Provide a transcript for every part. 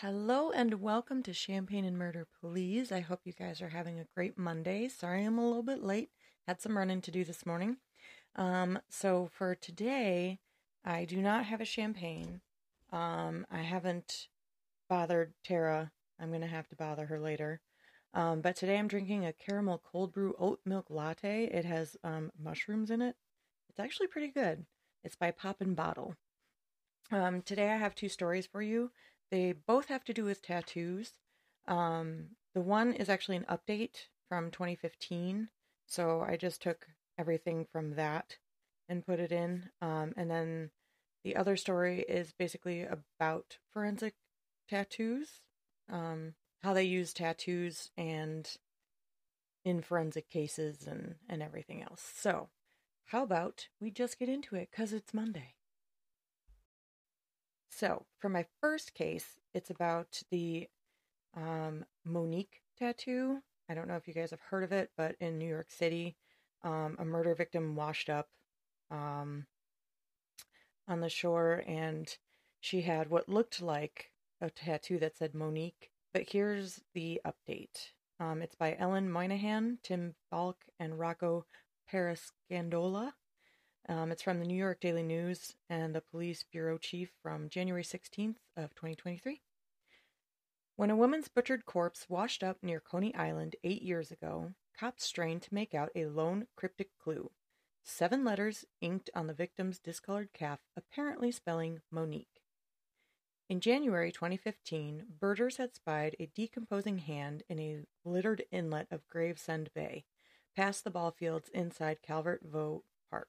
Hello and welcome to Champagne and Murder, please. I hope you guys are having a great Monday. Sorry I'm a little bit late. Had some running to do this morning. Um, so for today, I do not have a champagne. Um, I haven't bothered Tara. I'm gonna have to bother her later. Um, but today I'm drinking a caramel cold brew oat milk latte. It has um, mushrooms in it. It's actually pretty good. It's by Poppin' Bottle. Um, today I have two stories for you. They both have to do with tattoos. Um, the one is actually an update from 2015. So I just took everything from that and put it in. Um, and then the other story is basically about forensic tattoos, um, how they use tattoos and in forensic cases and, and everything else. So, how about we just get into it because it's Monday? So, for my first case, it's about the um, Monique tattoo. I don't know if you guys have heard of it, but in New York City, um, a murder victim washed up um, on the shore and she had what looked like a tattoo that said Monique. But here's the update um, it's by Ellen Moynihan, Tim Falk, and Rocco Parascandola. Um, it's from the New York Daily News and the Police Bureau Chief from January 16th of 2023. When a woman's butchered corpse washed up near Coney Island eight years ago, cops strained to make out a lone cryptic clue. Seven letters inked on the victim's discolored calf, apparently spelling Monique. In January 2015, birders had spied a decomposing hand in a littered inlet of Gravesend Bay, past the ball fields inside Calvert Vaux Park.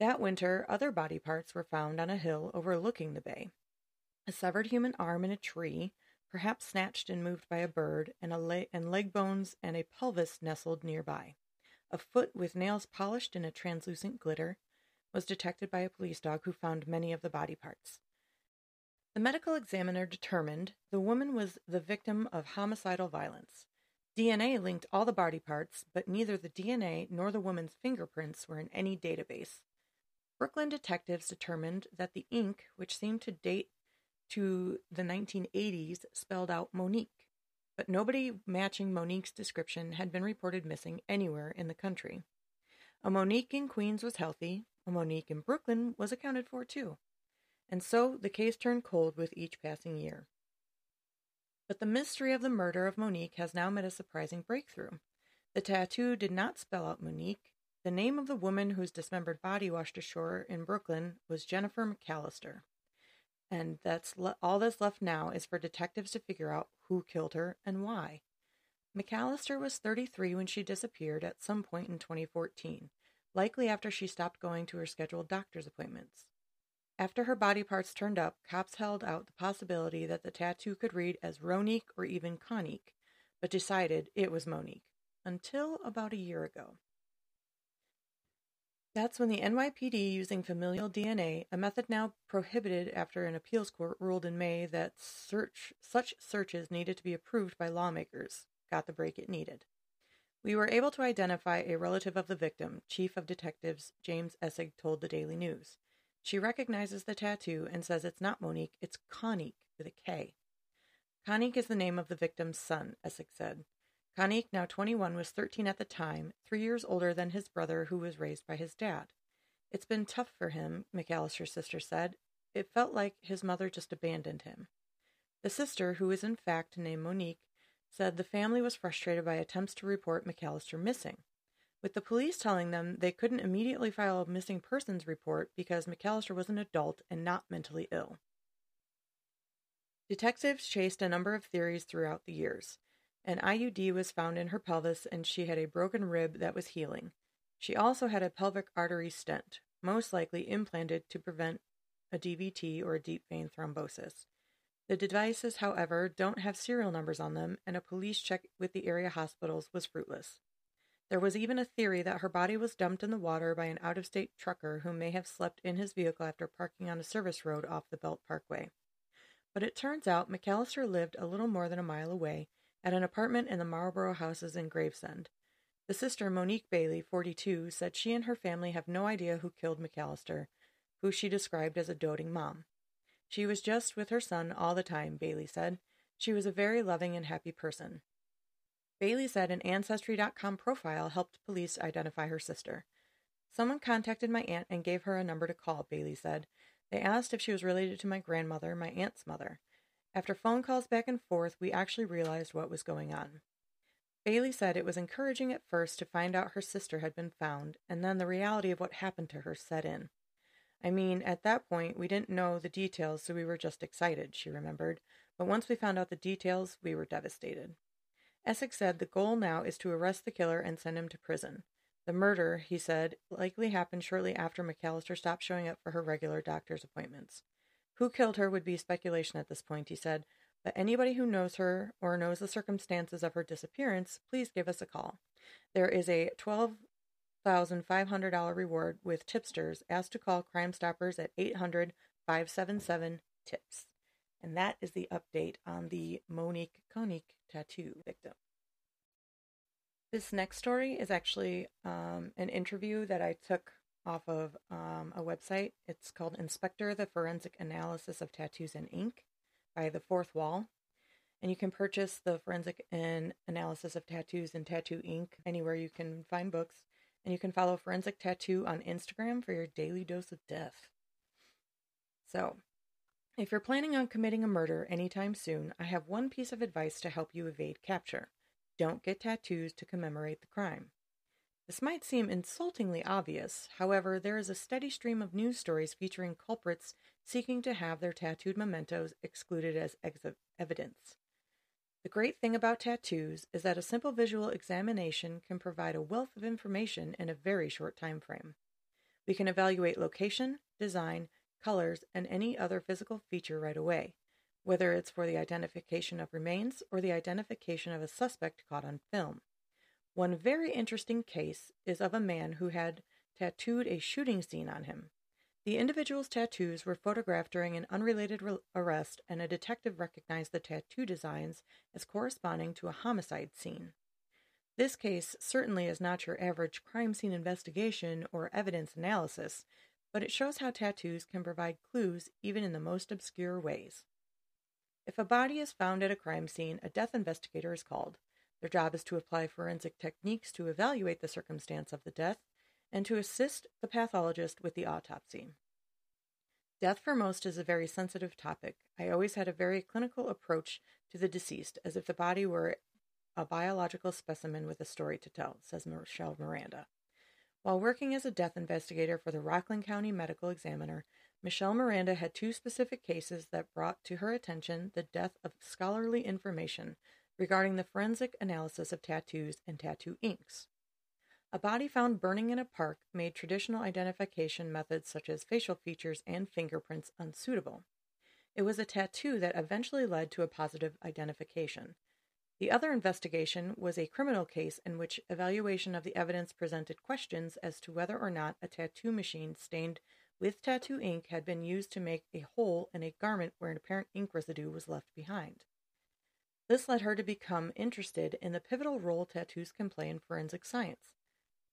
That winter, other body parts were found on a hill overlooking the bay. A severed human arm in a tree, perhaps snatched and moved by a bird, and, a le- and leg bones and a pelvis nestled nearby. A foot with nails polished in a translucent glitter was detected by a police dog who found many of the body parts. The medical examiner determined the woman was the victim of homicidal violence. DNA linked all the body parts, but neither the DNA nor the woman's fingerprints were in any database. Brooklyn detectives determined that the ink, which seemed to date to the 1980s, spelled out Monique, but nobody matching Monique's description had been reported missing anywhere in the country. A Monique in Queens was healthy, a Monique in Brooklyn was accounted for too. And so the case turned cold with each passing year. But the mystery of the murder of Monique has now met a surprising breakthrough. The tattoo did not spell out Monique, the name of the woman whose dismembered body washed ashore in Brooklyn was Jennifer McAllister. And that's le- all that's left now is for detectives to figure out who killed her and why. McAllister was 33 when she disappeared at some point in 2014, likely after she stopped going to her scheduled doctor's appointments. After her body parts turned up, cops held out the possibility that the tattoo could read as Ronique or even Conique, but decided it was Monique, until about a year ago. That's when the NYPD using familial DNA, a method now prohibited after an appeals court ruled in May that search, such searches needed to be approved by lawmakers, got the break it needed. We were able to identify a relative of the victim, Chief of Detectives James Essig told the Daily News. She recognizes the tattoo and says it's not Monique, it's Conique with a K. Conique is the name of the victim's son, Essig said. Conique, now 21, was 13 at the time, three years older than his brother, who was raised by his dad. It's been tough for him, McAllister's sister said. It felt like his mother just abandoned him. The sister, who is in fact named Monique, said the family was frustrated by attempts to report McAllister missing, with the police telling them they couldn't immediately file a missing persons report because McAllister was an adult and not mentally ill. Detectives chased a number of theories throughout the years. An IUD was found in her pelvis and she had a broken rib that was healing. She also had a pelvic artery stent, most likely implanted to prevent a DVT or a deep vein thrombosis. The devices, however, don't have serial numbers on them, and a police check with the area hospitals was fruitless. There was even a theory that her body was dumped in the water by an out of state trucker who may have slept in his vehicle after parking on a service road off the Belt Parkway. But it turns out McAllister lived a little more than a mile away at an apartment in the Marlborough houses in Gravesend. The sister, Monique Bailey, 42, said she and her family have no idea who killed McAllister, who she described as a doting mom. She was just with her son all the time, Bailey said. She was a very loving and happy person. Bailey said an Ancestry.com profile helped police identify her sister. Someone contacted my aunt and gave her a number to call, Bailey said. They asked if she was related to my grandmother, my aunt's mother. After phone calls back and forth, we actually realized what was going on. Bailey said it was encouraging at first to find out her sister had been found, and then the reality of what happened to her set in. I mean, at that point, we didn't know the details, so we were just excited, she remembered. But once we found out the details, we were devastated. Essig said the goal now is to arrest the killer and send him to prison. The murder, he said, likely happened shortly after McAllister stopped showing up for her regular doctor's appointments. Who killed her would be speculation at this point, he said, but anybody who knows her or knows the circumstances of her disappearance, please give us a call. There is a $12,500 reward with tipsters asked to call Crime Stoppers at 800 577 TIPS. And that is the update on the Monique Conique tattoo victim. This next story is actually um, an interview that I took off of um, a website. It's called Inspector the Forensic Analysis of Tattoos and Ink by The Fourth Wall. And you can purchase the Forensic and Analysis of Tattoos and Tattoo Ink anywhere you can find books. And you can follow Forensic Tattoo on Instagram for your daily dose of death. So, if you're planning on committing a murder anytime soon, I have one piece of advice to help you evade capture. Don't get tattoos to commemorate the crime. This might seem insultingly obvious, however, there is a steady stream of news stories featuring culprits seeking to have their tattooed mementos excluded as ex- evidence. The great thing about tattoos is that a simple visual examination can provide a wealth of information in a very short time frame. We can evaluate location, design, colors, and any other physical feature right away, whether it's for the identification of remains or the identification of a suspect caught on film. One very interesting case is of a man who had tattooed a shooting scene on him. The individual's tattoos were photographed during an unrelated re- arrest, and a detective recognized the tattoo designs as corresponding to a homicide scene. This case certainly is not your average crime scene investigation or evidence analysis, but it shows how tattoos can provide clues even in the most obscure ways. If a body is found at a crime scene, a death investigator is called. Their job is to apply forensic techniques to evaluate the circumstance of the death and to assist the pathologist with the autopsy. Death for most is a very sensitive topic. I always had a very clinical approach to the deceased, as if the body were a biological specimen with a story to tell, says Michelle Miranda. While working as a death investigator for the Rockland County Medical Examiner, Michelle Miranda had two specific cases that brought to her attention the death of scholarly information regarding the forensic analysis of tattoos and tattoo inks. A body found burning in a park made traditional identification methods such as facial features and fingerprints unsuitable. It was a tattoo that eventually led to a positive identification. The other investigation was a criminal case in which evaluation of the evidence presented questions as to whether or not a tattoo machine stained with tattoo ink had been used to make a hole in a garment where an apparent ink residue was left behind. This led her to become interested in the pivotal role tattoos can play in forensic science.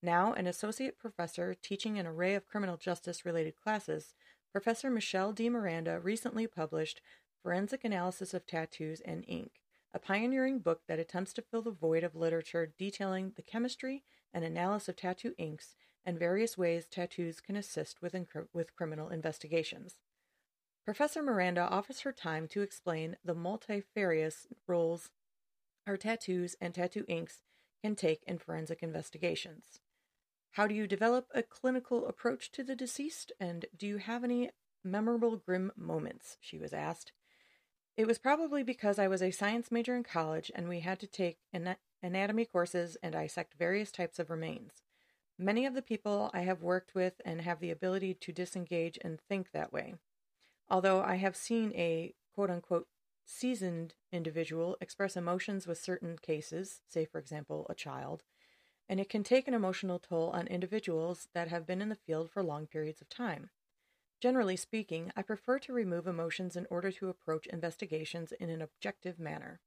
Now an associate professor teaching an array of criminal justice related classes, Professor Michelle D. Miranda recently published Forensic Analysis of Tattoos and Ink, a pioneering book that attempts to fill the void of literature detailing the chemistry and analysis of tattoo inks and various ways tattoos can assist with, inc- with criminal investigations. Professor Miranda offers her time to explain the multifarious roles her tattoos and tattoo inks can take in forensic investigations. How do you develop a clinical approach to the deceased, and do you have any memorable grim moments? She was asked. It was probably because I was a science major in college and we had to take anatomy courses and dissect various types of remains. Many of the people I have worked with and have the ability to disengage and think that way. Although I have seen a quote unquote seasoned individual express emotions with certain cases, say, for example, a child, and it can take an emotional toll on individuals that have been in the field for long periods of time. Generally speaking, I prefer to remove emotions in order to approach investigations in an objective manner.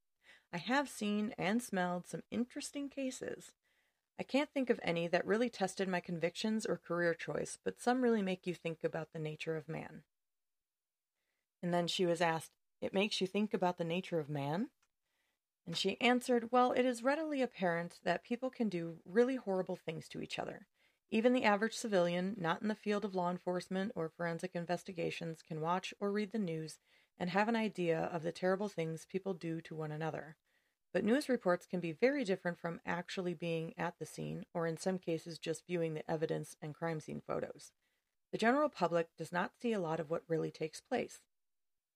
I have seen and smelled some interesting cases. I can't think of any that really tested my convictions or career choice, but some really make you think about the nature of man. And then she was asked, It makes you think about the nature of man? And she answered, Well, it is readily apparent that people can do really horrible things to each other. Even the average civilian, not in the field of law enforcement or forensic investigations, can watch or read the news and have an idea of the terrible things people do to one another. But news reports can be very different from actually being at the scene, or in some cases, just viewing the evidence and crime scene photos. The general public does not see a lot of what really takes place.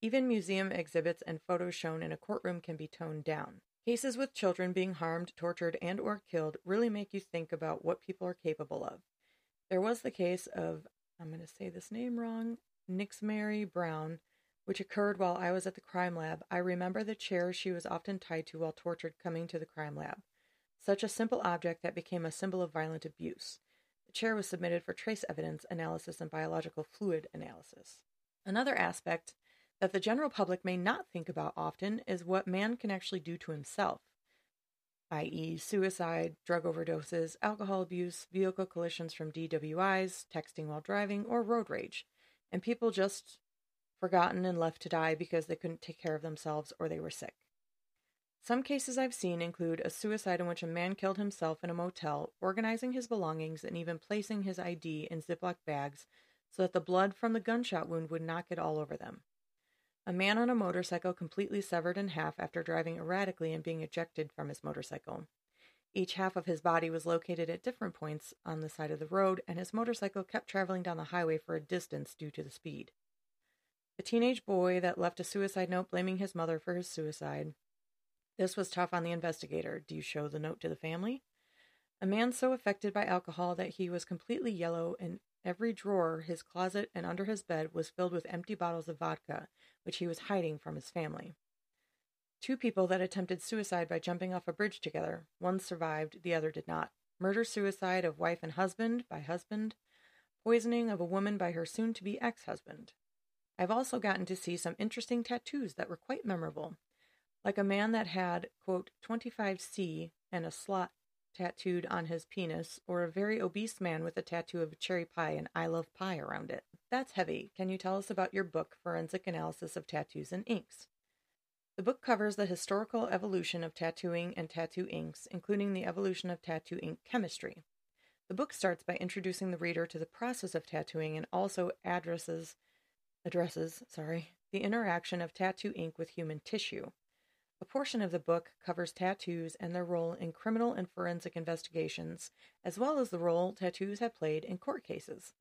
Even museum exhibits and photos shown in a courtroom can be toned down. Cases with children being harmed, tortured, and or killed really make you think about what people are capable of. There was the case of, I'm going to say this name wrong, Nixzmary Brown, which occurred while I was at the crime lab. I remember the chair she was often tied to while tortured coming to the crime lab. Such a simple object that became a symbol of violent abuse. The chair was submitted for trace evidence analysis and biological fluid analysis. Another aspect that the general public may not think about often is what man can actually do to himself, i.e., suicide, drug overdoses, alcohol abuse, vehicle collisions from DWIs, texting while driving, or road rage. And people just forgotten and left to die because they couldn't take care of themselves or they were sick. Some cases I've seen include a suicide in which a man killed himself in a motel, organizing his belongings and even placing his ID in Ziploc bags so that the blood from the gunshot wound would not get all over them. A man on a motorcycle completely severed in half after driving erratically and being ejected from his motorcycle. Each half of his body was located at different points on the side of the road, and his motorcycle kept traveling down the highway for a distance due to the speed. A teenage boy that left a suicide note blaming his mother for his suicide. This was tough on the investigator. Do you show the note to the family? A man so affected by alcohol that he was completely yellow and every drawer, his closet, and under his bed was filled with empty bottles of vodka, which he was hiding from his family. Two people that attempted suicide by jumping off a bridge together. One survived, the other did not. Murder suicide of wife and husband by husband. Poisoning of a woman by her soon to be ex husband. I've also gotten to see some interesting tattoos that were quite memorable, like a man that had, quote, 25C and a slot tattooed on his penis, or a very obese man with a tattoo of a cherry pie and I love pie around it. That's heavy. Can you tell us about your book, Forensic Analysis of Tattoos and Inks? The book covers the historical evolution of tattooing and tattoo inks, including the evolution of tattoo ink chemistry. The book starts by introducing the reader to the process of tattooing and also addresses addresses, sorry, the interaction of tattoo ink with human tissue. A portion of the book covers tattoos and their role in criminal and forensic investigations, as well as the role tattoos have played in court cases.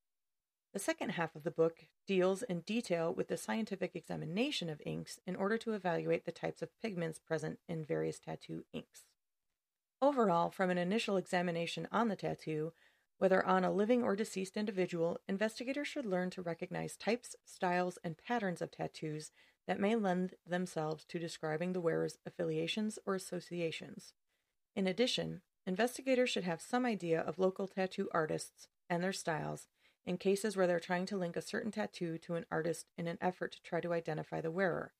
The second half of the book deals in detail with the scientific examination of inks in order to evaluate the types of pigments present in various tattoo inks. Overall, from an initial examination on the tattoo, whether on a living or deceased individual, investigators should learn to recognize types, styles, and patterns of tattoos that may lend themselves to describing the wearer's affiliations or associations. In addition, investigators should have some idea of local tattoo artists and their styles in cases where they're trying to link a certain tattoo to an artist in an effort to try to identify the wearer.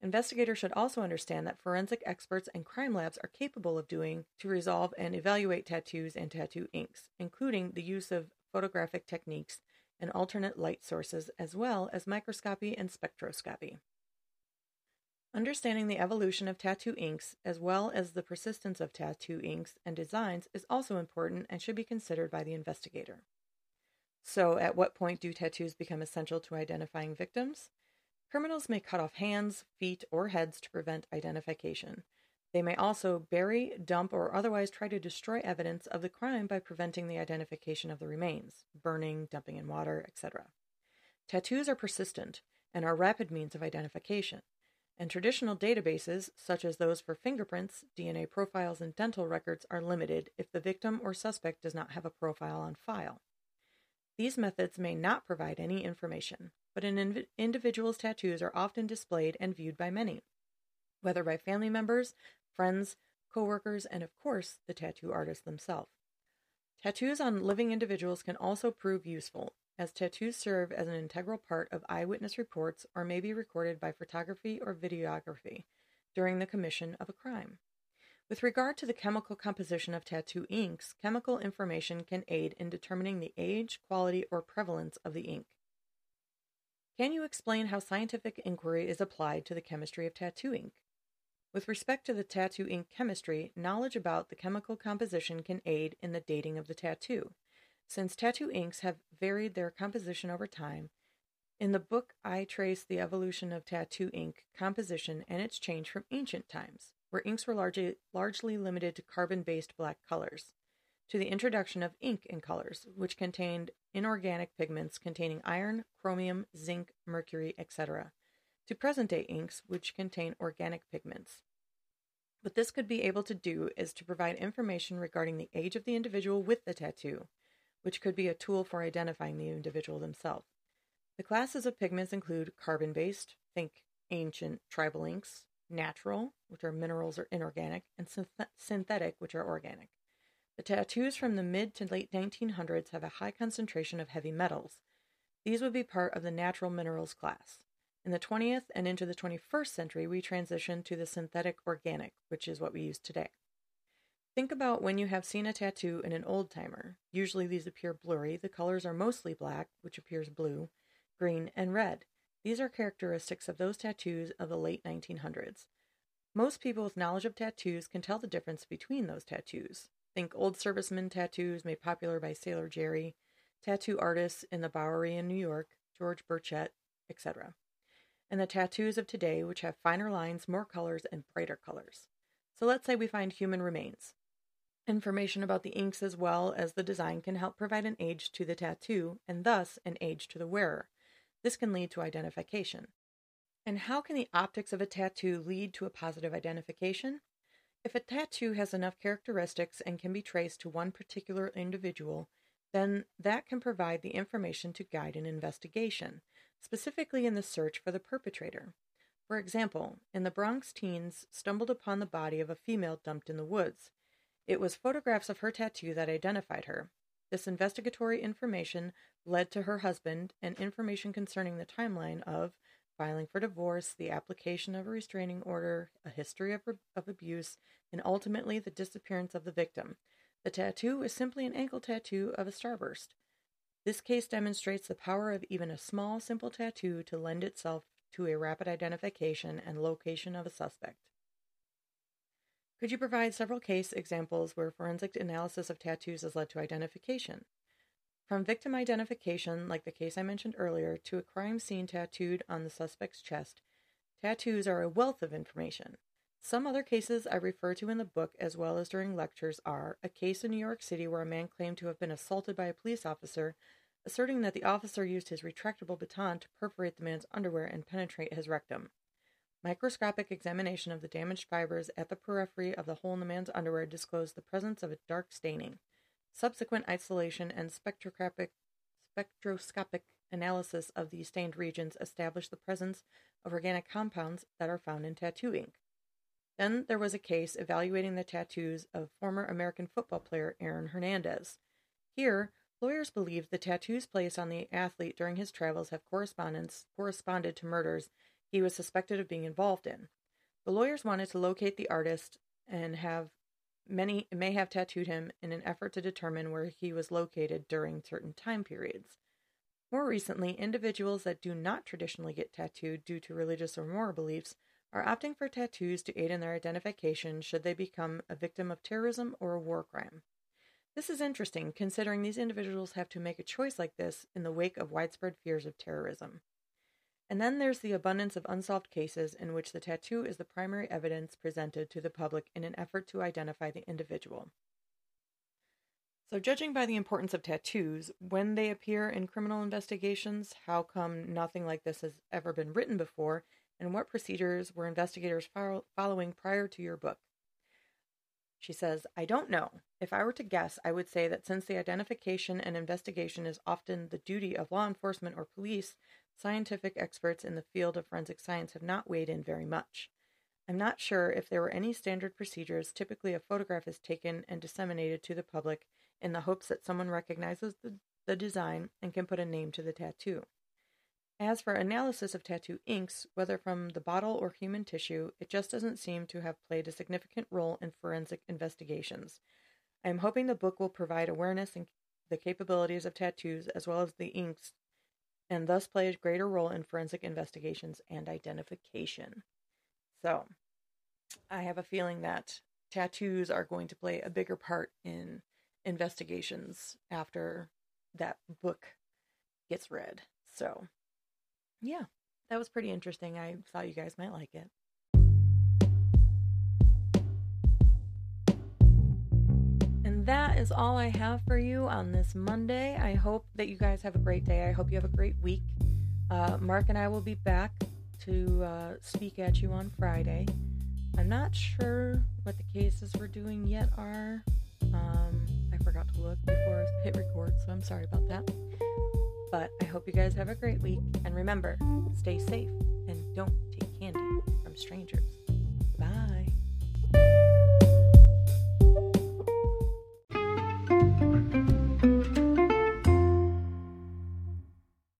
Investigators should also understand that forensic experts and crime labs are capable of doing to resolve and evaluate tattoos and tattoo inks, including the use of photographic techniques and alternate light sources, as well as microscopy and spectroscopy. Understanding the evolution of tattoo inks, as well as the persistence of tattoo inks and designs, is also important and should be considered by the investigator. So, at what point do tattoos become essential to identifying victims? Criminals may cut off hands, feet, or heads to prevent identification. They may also bury, dump, or otherwise try to destroy evidence of the crime by preventing the identification of the remains, burning, dumping in water, etc. Tattoos are persistent and are rapid means of identification, and traditional databases, such as those for fingerprints, DNA profiles, and dental records, are limited if the victim or suspect does not have a profile on file. These methods may not provide any information, but an individual's tattoos are often displayed and viewed by many, whether by family members, friends, coworkers, and of course, the tattoo artist themselves. Tattoos on living individuals can also prove useful, as tattoos serve as an integral part of eyewitness reports or may be recorded by photography or videography during the commission of a crime. With regard to the chemical composition of tattoo inks, chemical information can aid in determining the age, quality, or prevalence of the ink. Can you explain how scientific inquiry is applied to the chemistry of tattoo ink? With respect to the tattoo ink chemistry, knowledge about the chemical composition can aid in the dating of the tattoo. Since tattoo inks have varied their composition over time, in the book I trace the evolution of tattoo ink composition and its change from ancient times, where inks were largely, largely limited to carbon based black colors, to the introduction of ink in colors, which contained inorganic pigments containing iron, chromium, zinc, mercury, etc., to present day inks, which contain organic pigments. What this could be able to do is to provide information regarding the age of the individual with the tattoo, which could be a tool for identifying the individual themselves. The classes of pigments include carbon based, think ancient tribal inks, natural, which are minerals or inorganic, and synth- synthetic, which are organic. The tattoos from the mid to late 1900s have a high concentration of heavy metals. These would be part of the natural minerals class. In the 20th and into the 21st century, we transitioned to the synthetic organic, which is what we use today. Think about when you have seen a tattoo in an old timer. Usually these appear blurry. The colors are mostly black, which appears blue, green, and red. These are characteristics of those tattoos of the late 1900s. Most people with knowledge of tattoos can tell the difference between those tattoos. Think old serviceman tattoos made popular by Sailor Jerry, tattoo artists in the Bowery in New York, George Burchett, etc. And the tattoos of today, which have finer lines, more colors, and brighter colors. So let's say we find human remains. Information about the inks as well as the design can help provide an age to the tattoo and thus an age to the wearer. This can lead to identification. And how can the optics of a tattoo lead to a positive identification? If a tattoo has enough characteristics and can be traced to one particular individual, then that can provide the information to guide an investigation, specifically in the search for the perpetrator. For example, in the Bronx, teens stumbled upon the body of a female dumped in the woods. It was photographs of her tattoo that identified her. This investigatory information led to her husband and information concerning the timeline of filing for divorce, the application of a restraining order, a history of, of abuse, and ultimately the disappearance of the victim. The tattoo is simply an ankle tattoo of a starburst. This case demonstrates the power of even a small, simple tattoo to lend itself to a rapid identification and location of a suspect. Could you provide several case examples where forensic analysis of tattoos has led to identification? From victim identification, like the case I mentioned earlier, to a crime scene tattooed on the suspect's chest, tattoos are a wealth of information. Some other cases I refer to in the book as well as during lectures are a case in New York City where a man claimed to have been assaulted by a police officer, asserting that the officer used his retractable baton to perforate the man's underwear and penetrate his rectum. Microscopic examination of the damaged fibers at the periphery of the hole in the man's underwear disclosed the presence of a dark staining. Subsequent isolation and spectroscopic, spectroscopic analysis of the stained regions established the presence of organic compounds that are found in tattoo ink. Then there was a case evaluating the tattoos of former American football player Aaron Hernandez. Here, lawyers believe the tattoos placed on the athlete during his travels have corresponded to murders he was suspected of being involved in. The lawyers wanted to locate the artist and have Many may have tattooed him in an effort to determine where he was located during certain time periods. More recently, individuals that do not traditionally get tattooed due to religious or moral beliefs are opting for tattoos to aid in their identification should they become a victim of terrorism or a war crime. This is interesting considering these individuals have to make a choice like this in the wake of widespread fears of terrorism. And then there's the abundance of unsolved cases in which the tattoo is the primary evidence presented to the public in an effort to identify the individual. So, judging by the importance of tattoos, when they appear in criminal investigations, how come nothing like this has ever been written before, and what procedures were investigators fo- following prior to your book? She says, I don't know. If I were to guess, I would say that since the identification and investigation is often the duty of law enforcement or police, scientific experts in the field of forensic science have not weighed in very much. I'm not sure if there were any standard procedures. Typically, a photograph is taken and disseminated to the public in the hopes that someone recognizes the, the design and can put a name to the tattoo. As for analysis of tattoo inks, whether from the bottle or human tissue, it just doesn't seem to have played a significant role in forensic investigations. I am hoping the book will provide awareness and the capabilities of tattoos as well as the inks and thus play a greater role in forensic investigations and identification. So, I have a feeling that tattoos are going to play a bigger part in investigations after that book gets read. So, yeah, that was pretty interesting. I thought you guys might like it. And that is all I have for you on this Monday. I hope that you guys have a great day. I hope you have a great week. Uh, Mark and I will be back to uh, speak at you on Friday. I'm not sure what the cases we're doing yet are. Um, I forgot to look before I hit record, so I'm sorry about that. But I hope you guys have a great week. And remember, stay safe and don't take candy from strangers.